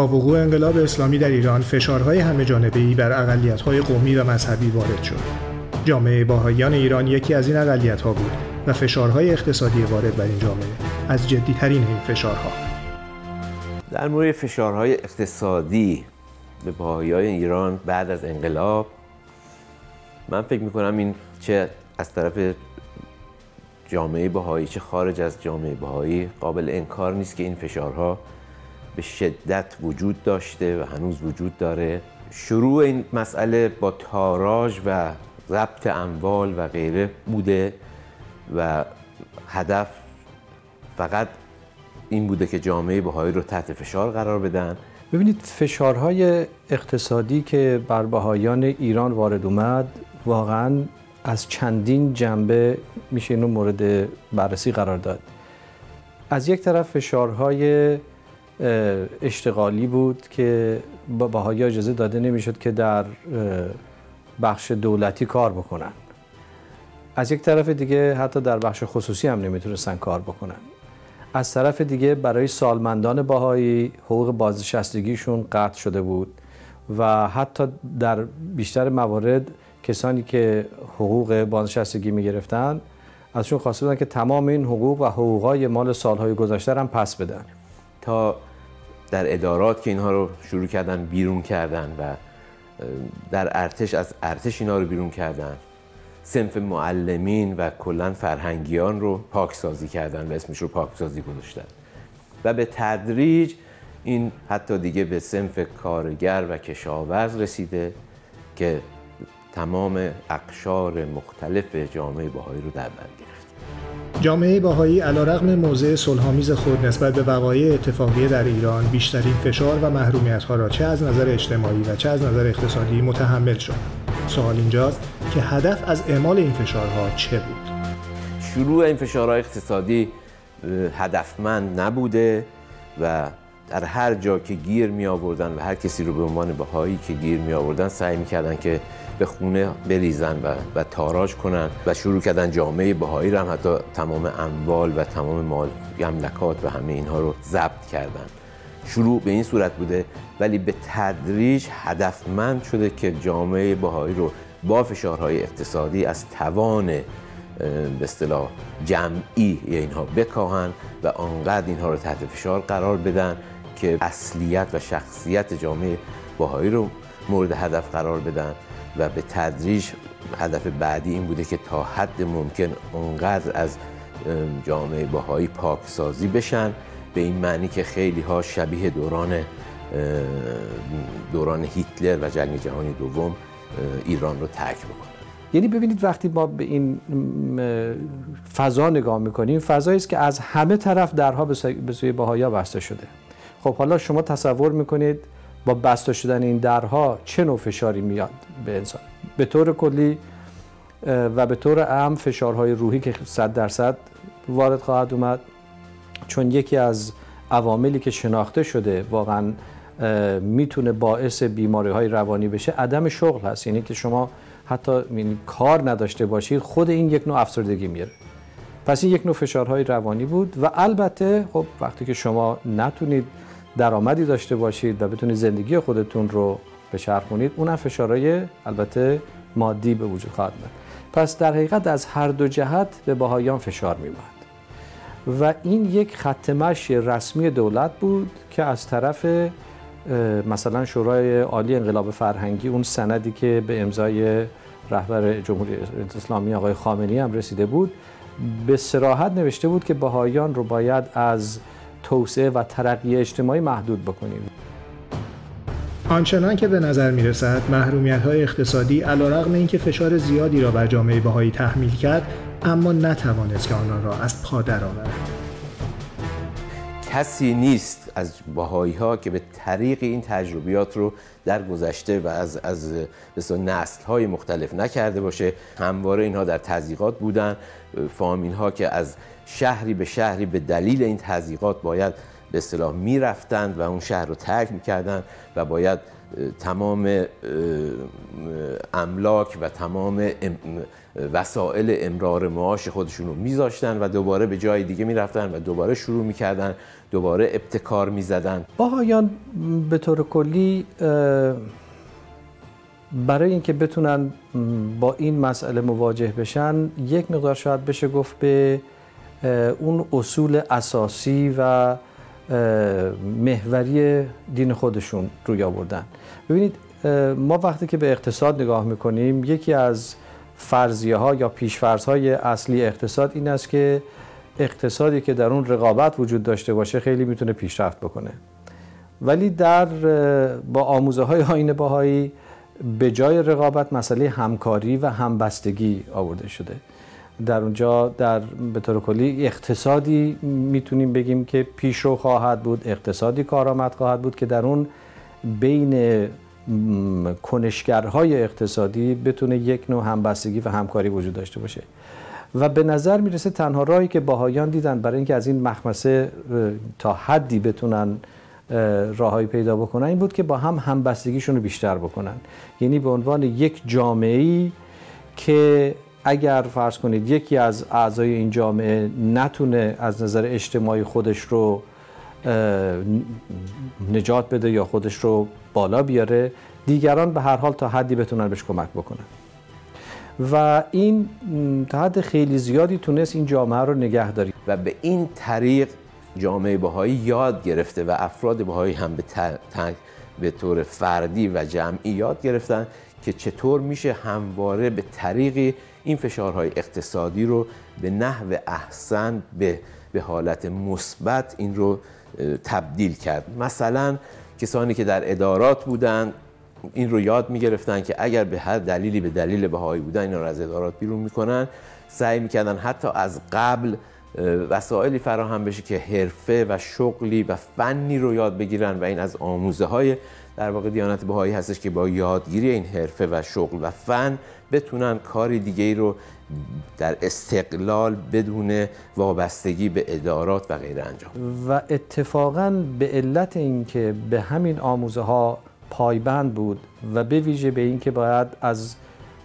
با وقوع انقلاب اسلامی در ایران فشارهای همه جانبه‌ای بر اقلیت‌های قومی و مذهبی وارد شد. جامعه باهایان ایران یکی از این اقلیت‌ها بود و فشارهای اقتصادی وارد بر این جامعه از جدیترین این فشارها. در مورد فشارهای اقتصادی به باهایان ایران بعد از انقلاب من فکر می‌کنم این چه از طرف جامعه بهایی چه خارج از جامعه بهایی قابل انکار نیست که این فشارها به شدت وجود داشته و هنوز وجود داره. شروع این مسئله با تاراج و ضبط اموال و غیره بوده و هدف فقط این بوده که جامعه بهایی رو تحت فشار قرار بدن. ببینید فشارهای اقتصادی که بر بهایان ایران وارد اومد واقعا از چندین جنبه میشه اینو مورد بررسی قرار داد. از یک طرف فشارهای اشتغالی بود که با اجازه داده نمی‌شد که در بخش دولتی کار بکنن. از یک طرف دیگه حتی در بخش خصوصی هم نمی‌تونستن کار بکنن. از طرف دیگه برای سالمندان باهایی حقوق بازنشستگیشون قطع شده بود و حتی در بیشتر موارد کسانی که حقوق بازنشستگی می‌گرفتن ازشون خواسته بودن که تمام این حقوق و حقوقای مال سالهای گذشته هم پس بدن تا در ادارات که اینها رو شروع کردن بیرون کردن و در ارتش از ارتش اینها رو بیرون کردن. سنف معلمین و کلا فرهنگیان رو پاکسازی کردن و اسمش رو پاکسازی گذاشتن. و به تدریج این حتی دیگه به سنف کارگر و کشاورز رسیده که تمام اقشار مختلف جامعه باهایی رو در بر جامعه باهایی علا رقم موضع صلحآمیز خود نسبت به وقایع اتفاقی در ایران بیشترین فشار و محرومیت ها را چه از نظر اجتماعی و چه از نظر اقتصادی متحمل شد. سوال اینجاست که هدف از اعمال این فشارها چه بود؟ شروع این فشارهای اقتصادی هدفمند نبوده و در هر جا که گیر می آوردن و هر کسی رو به عنوان بهایی که گیر می آوردن سعی می کردن که به خونه بریزن و, و تاراج کنن و شروع کردن جامعه بهایی رو هم حتی تمام اموال و تمام مال املکات و همه اینها رو ضبط کردن. شروع به این صورت بوده ولی به تدریج هدفمند شده که جامعه بهایی رو با فشارهای اقتصادی از توان به اصطلاح جمعی اینها بکاهن و آنقدر اینها رو تحت فشار قرار بدن که اصلیت و شخصیت جامعه باهایی رو مورد هدف قرار بدن و به تدریج هدف بعدی این بوده که تا حد ممکن اونقدر از جامعه باهایی پاکسازی بشن به این معنی که خیلی ها شبیه دوران دوران هیتلر و جنگ جهانی دوم ایران رو ترک بکنن. یعنی ببینید وقتی ما به این فضا نگاه می‌کنیم فضایی است که از همه طرف درها به سوی باهایا بسته شده. خب حالا شما تصور می‌کنید با بسته شدن این درها چه نوع فشاری میاد به انسان؟ به طور کلی و به طور عام فشارهای روحی که صد درصد وارد خواهد اومد. چون یکی از عواملی که شناخته شده واقعا می‌تونه باعث بیماری های روانی بشه عدم شغل هست. یعنی که شما حتی یعنی کار نداشته باشید خود این یک نوع افسردگی میاره پس این یک نوع فشارهای روانی بود و البته خب وقتی که شما نتونید درآمدی داشته باشید و بتونید زندگی خودتون رو بچرخونید اونم فشارهای البته مادی به وجود خواهد میاد پس در حقیقت از هر دو جهت به باهایان فشار میومد و این یک خط مشی رسمی دولت بود که از طرف مثلا شورای عالی انقلاب فرهنگی اون سندی که به امضای رهبر جمهوری اسلامی آقای خامنه‌ای هم رسیده بود به سراحت نوشته بود که بهایان رو باید از توسعه و ترقی اجتماعی محدود بکنیم. آنچنان که به نظر می رسد محرومیت های اقتصادی علا رغم اینکه فشار زیادی را بر جامعه بهایی تحمیل کرد اما نتوانست که آنان را از پا درآورد. کسی نیست از باهایی ها که به طریق این تجربیات رو در گذشته و از از نسل های مختلف نکرده باشه. همواره اینها در تزیقات بودن. فامیل ها که از شهری به شهری به دلیل این تزیقات باید به اصطلاح می‌رفتند و اون شهر رو ترک می‌کردند و باید تمام املاک و تمام وسایل امرار معاش خودشون رو میذاشتن و دوباره به جای دیگه می‌رفتن و دوباره شروع می‌کردن دوباره ابتکار می‌زدن. باهایان به طور کلی برای اینکه بتونن با این مسئله مواجه بشن یک مقدار شاید بشه گفت به اون اصول اساسی و محوری دین خودشون روی آوردن. ببینید ما وقتی که به اقتصاد نگاه می‌کنیم یکی از فرضیه ها یا پیشفرض های اصلی اقتصاد این است که اقتصادی که در اون رقابت وجود داشته باشه خیلی می‌تونه پیشرفت بکنه. ولی در با آموزه های آین باهایی به جای رقابت مسئله همکاری و همبستگی آورده شده. در اونجا در به طور کلی اقتصادی می‌تونیم بگیم که پیشرو خواهد بود اقتصادی کارآمد خواهد بود که در اون بین کنشگرهای اقتصادی بتونه یک نوع همبستگی و همکاری وجود داشته باشه. و به نظر می‌رسه تنها راهی که باهایان دیدن برای اینکه از این مخمسه تا حدی بتونن راههایی پیدا بکنن این بود که با هم همبستگیشون رو بیشتر بکنن. یعنی به عنوان یک جامعه که اگر فرض کنید یکی از اعضای این جامعه نتونه از نظر اجتماعی خودش رو نجات بده یا خودش رو بالا بیاره دیگران به هر حال تا حدی بتونن بهش کمک بکنن. و این تا حد خیلی زیادی تونست این جامعه رو نگه داری و به این طریق جامعه بهایی یاد گرفته و افراد بهایی هم به, به طور فردی و جمعی یاد گرفتن که چطور میشه همواره به طریقی این فشارهای اقتصادی رو به نحو احسن به, به حالت مثبت این رو تبدیل کرد. مثلا کسانی که در ادارات بودن این رو یاد می‌گرفتن که اگر به هر دلیلی به دلیل بهایی بودن این رو از ادارات بیرون می‌کنن سعی می‌کردن حتی از قبل وسایلی فراهم بشه که حرفه و شغلی و فنی رو یاد بگیرن و این از آموزه های در واقع دیانت بهایی هستش که با یادگیری این حرفه و شغل و فن بتونن کاری دیگه رو در استقلال بدون وابستگی به ادارات و غیره انجام و اتفاقا به علت اینکه به همین آموزه ها پایبند بود و به ویژه به اینکه باید از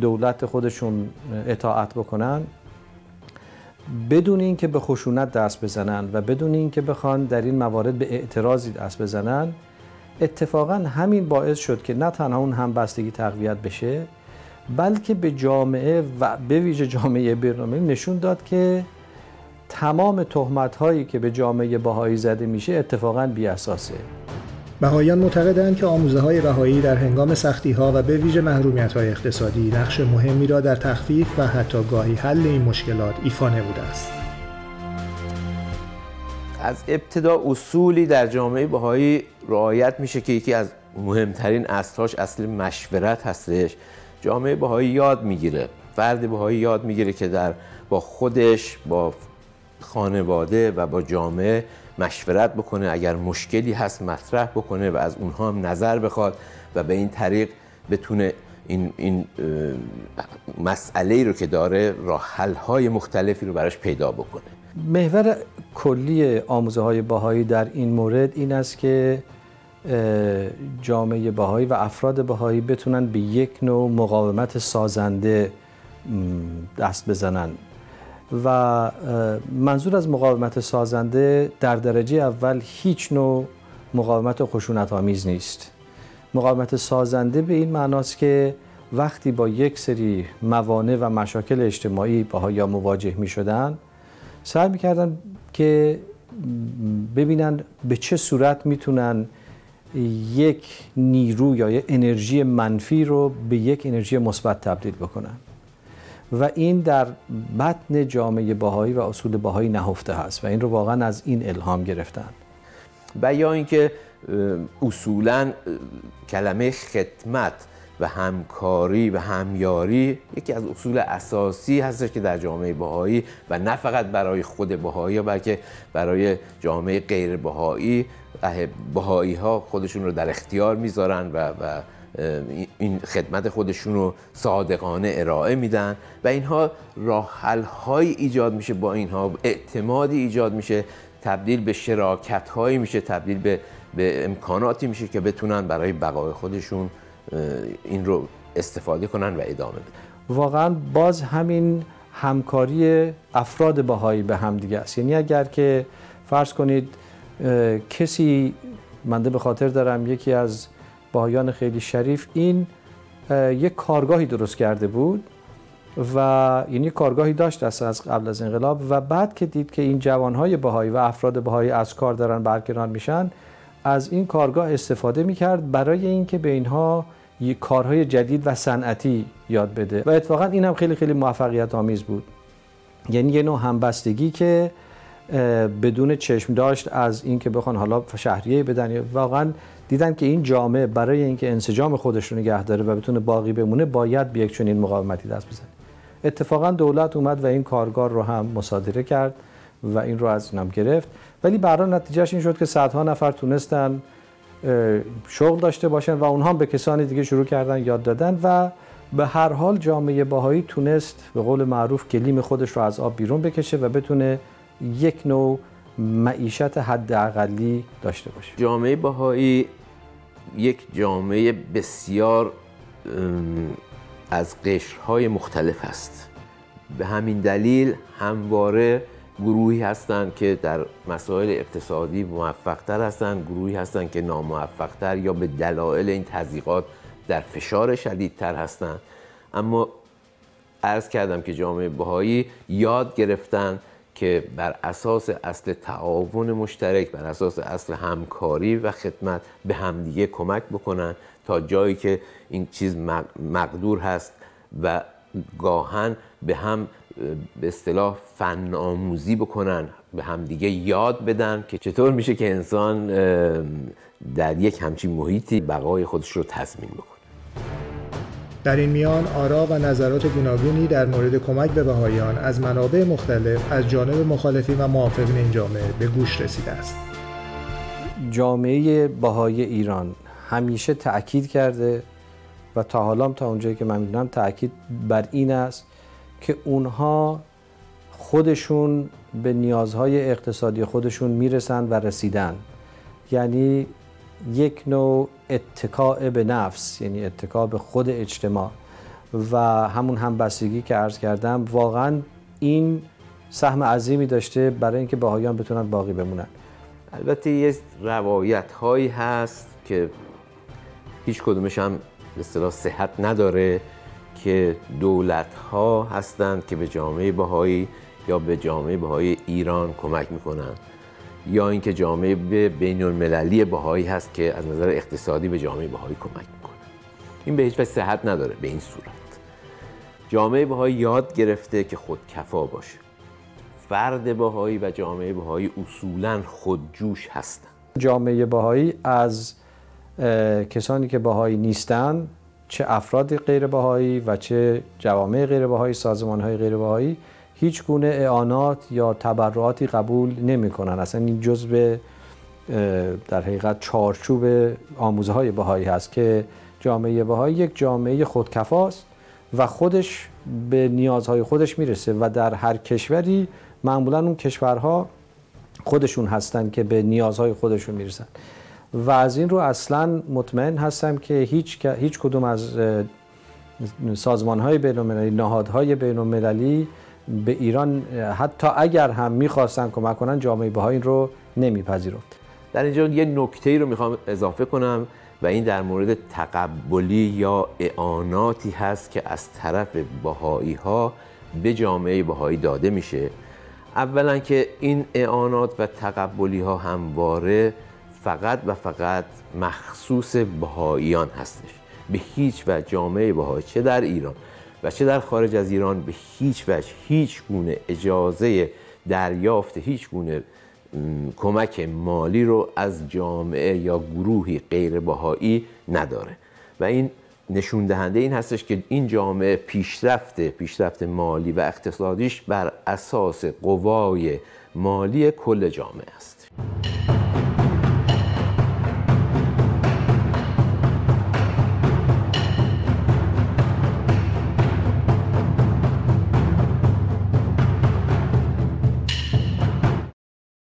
دولت خودشون اطاعت بکنن بدون اینکه به خشونت دست بزنن و بدون اینکه بخوان در این موارد به اعتراضی دست بزنن اتفاقا همین باعث شد که نه تنها اون همبستگی تقویت بشه بلکه به جامعه و به ویژه جامعه برنامه نشون داد که تمام تهمت هایی که به جامعه بهایی زده میشه اتفاقا بی اساسه بهاییان معتقدند که آموزه های بهایی در هنگام سختی ها و به ویژه محرومیت های اقتصادی نقش مهمی را در تخفیف و حتی گاهی حل این مشکلات ایفا نموده است. از ابتدا اصولی در جامعه بهایی رعایت میشه که یکی از مهمترین اصلاش اصل مشورت هستش. جامعه بهایی یاد می‌گیره. فرد بهایی یاد می‌گیره که در با خودش با خانواده و با جامعه مشورت بکنه اگر مشکلی هست مطرح بکنه و از اونها هم نظر بخواد و به این طریق بتونه این, این مسئله رو که داره راه های مختلفی رو براش پیدا بکنه. محور کلی آموزه های باهایی در این مورد این است که جامعه باهایی و افراد باهایی بتونن به یک نوع مقاومت سازنده دست بزنن. و منظور از مقاومت سازنده در درجه اول هیچ نوع مقاومت خشونت آمیز نیست. مقاومت سازنده به این معناست که وقتی با یک سری موانع و مشاکل اجتماعی باها مواجه می شدن سعی می کردن که ببینن به چه صورت می‌تونن یک نیرو یا یک انرژی منفی رو به یک انرژی مثبت تبدیل بکنن. و این در بطن جامعه باهایی و اصول باهایی نهفته هست و این رو واقعا از این الهام گرفتن. و یا اینکه اصولا کلمه خدمت و همکاری و همیاری یکی از اصول اساسی هستش که در جامعه بهایی و نه فقط برای خود بهایی بلکه برای جامعه غیر بهایی بهایی ها خودشون رو در اختیار می‌ذارن و, و این خدمت خودشون رو صادقانه ارائه میدن و اینها راه های ایجاد میشه با اینها اعتمادی ایجاد میشه تبدیل به شراکت هایی میشه تبدیل به به امکاناتی میشه که بتونن برای بقای خودشون این رو استفاده کنن و ادامه بدن. واقعا باز همین همکاری افراد باهایی به هم دیگه است. یعنی اگر که فرض کنید کسی منده به خاطر دارم یکی از باهایان خیلی شریف این یک کارگاهی درست کرده بود و یعنی کارگاهی داشت از قبل از انقلاب و بعد که دید که این جوانهای بهایی و افراد بهایی از کار دارن برکنار میشن از این کارگاه استفاده می‌کرد برای اینکه به اینها کارهای جدید و صنعتی یاد بده. و اتفاقا این هم خیلی خیلی موفقیت آمیز بود. یعنی یه نوع همبستگی که بدون چشم داشت از اینکه بخوان حالا شهریه بدن. واقعا دیدن که این جامعه برای اینکه انسجام خودش رو نگه داره و بتونه باقی بمونه باید به یک چنین مقاومتی دست بزنه. اتفاقا دولت اومد و این کارگار رو هم مصادره کرد و این رو از اونم گرفت. ولی برای نتیجهش این شد که صدها نفر تونستن شغل داشته باشن و اونها به کسانی دیگه شروع کردن یاد دادن و به هر حال جامعه باهایی تونست به قول معروف گلیم خودش رو از آب بیرون بکشه و بتونه یک نوع معیشت حداقلی داشته باشه. جامعه باهایی یک جامعه بسیار از قشرهای مختلف است. به همین دلیل همواره گروهی هستند که در مسائل اقتصادی موفقتر هستند گروهی هستند که ناموفقتر یا به دلایل این تضییقات در فشار شدیدتر هستند. اما عرض کردم که جامعه بهایی یاد گرفتن که بر اساس اصل تعاون مشترک بر اساس اصل همکاری و خدمت به همدیگه کمک بکنن تا جایی که این چیز مقدور هست و گاهن به هم به اصطلاح فن آموزی بکنن به همدیگه یاد بدن که چطور میشه که انسان در یک همچین محیطی بقای خودش رو تضمین بکنه در این میان آرا و نظرات گوناگونی در مورد کمک به بهایان از منابع مختلف از جانب مخالفین و موافقین این جامعه به گوش رسیده است. جامعه بهای ایران همیشه تأکید کرده و تا حالا تا اونجایی که من می‌دونم تأکید بر این است که اونها خودشون به نیازهای اقتصادی خودشون می‌رسند و رسیدن. یعنی یک نوع اتکاع به نفس یعنی اتکاع به خود اجتماع. و همون همبستگی که عرض کردم واقعا این سهم عظیمی داشته برای اینکه باهایان بتونن باقی بمونن. البته یه روایت هایی هست که هیچ کدومش هم به اصطلاح صحت نداره. که دولت ها هستند که به جامعه بهایی یا به جامعه بهایی ایران کمک می‌کنن یا اینکه جامعه بین المللی بهایی هست که از نظر اقتصادی به جامعه بهایی کمک می‌کنه. این به هیچ وجه صحت نداره به این صورت. جامعه بهایی یاد گرفته که خود کفا باشه. فرد بهایی و جامعه بهایی اصولا خودجوش هستند جامعه بهایی از کسانی که بهایی نیستند چه افراد غیر بهایی و چه جوامع غیر بهایی سازمان های غیر بهایی هیچ گونه اعانات یا تبرعاتی قبول نمی کنن اصلا این جزء در حقیقت چارچوب آموزه های بهایی هست که جامعه بهایی یک جامعه خودکفاست و خودش به نیازهای خودش می‌رسه و در هر کشوری معمولا اون کشورها خودشون هستن که به نیازهای خودشون می‌رسن. و از این رو اصلا مطمئن هستم که هیچ, هیچ کدوم از سازمان های بین المللی نهادهای بین المللی به ایران حتی اگر هم می‌خواستن کمک کنن جامعه بهایی رو نمیپذیرفت. در اینجا یه نکته رو می‌خوام اضافه کنم و این در مورد تقبلی یا اعاناتی هست که از طرف بهایی ها به جامعه بهایی داده میشه. اولا که این اعانات و تقبلی ها همواره فقط و فقط مخصوص بهاییان هستش. به هیچ و جامعه بهایی چه در ایران و چه در خارج از ایران به هیچ وجه هیچ گونه اجازه دریافت هیچ گونه کمک مالی رو از جامعه یا گروهی غیر بهایی نداره. و این نشون دهنده این هستش که این جامعه پیشرفت پیشرفت مالی و اقتصادیش بر اساس قوای مالی کل جامعه است.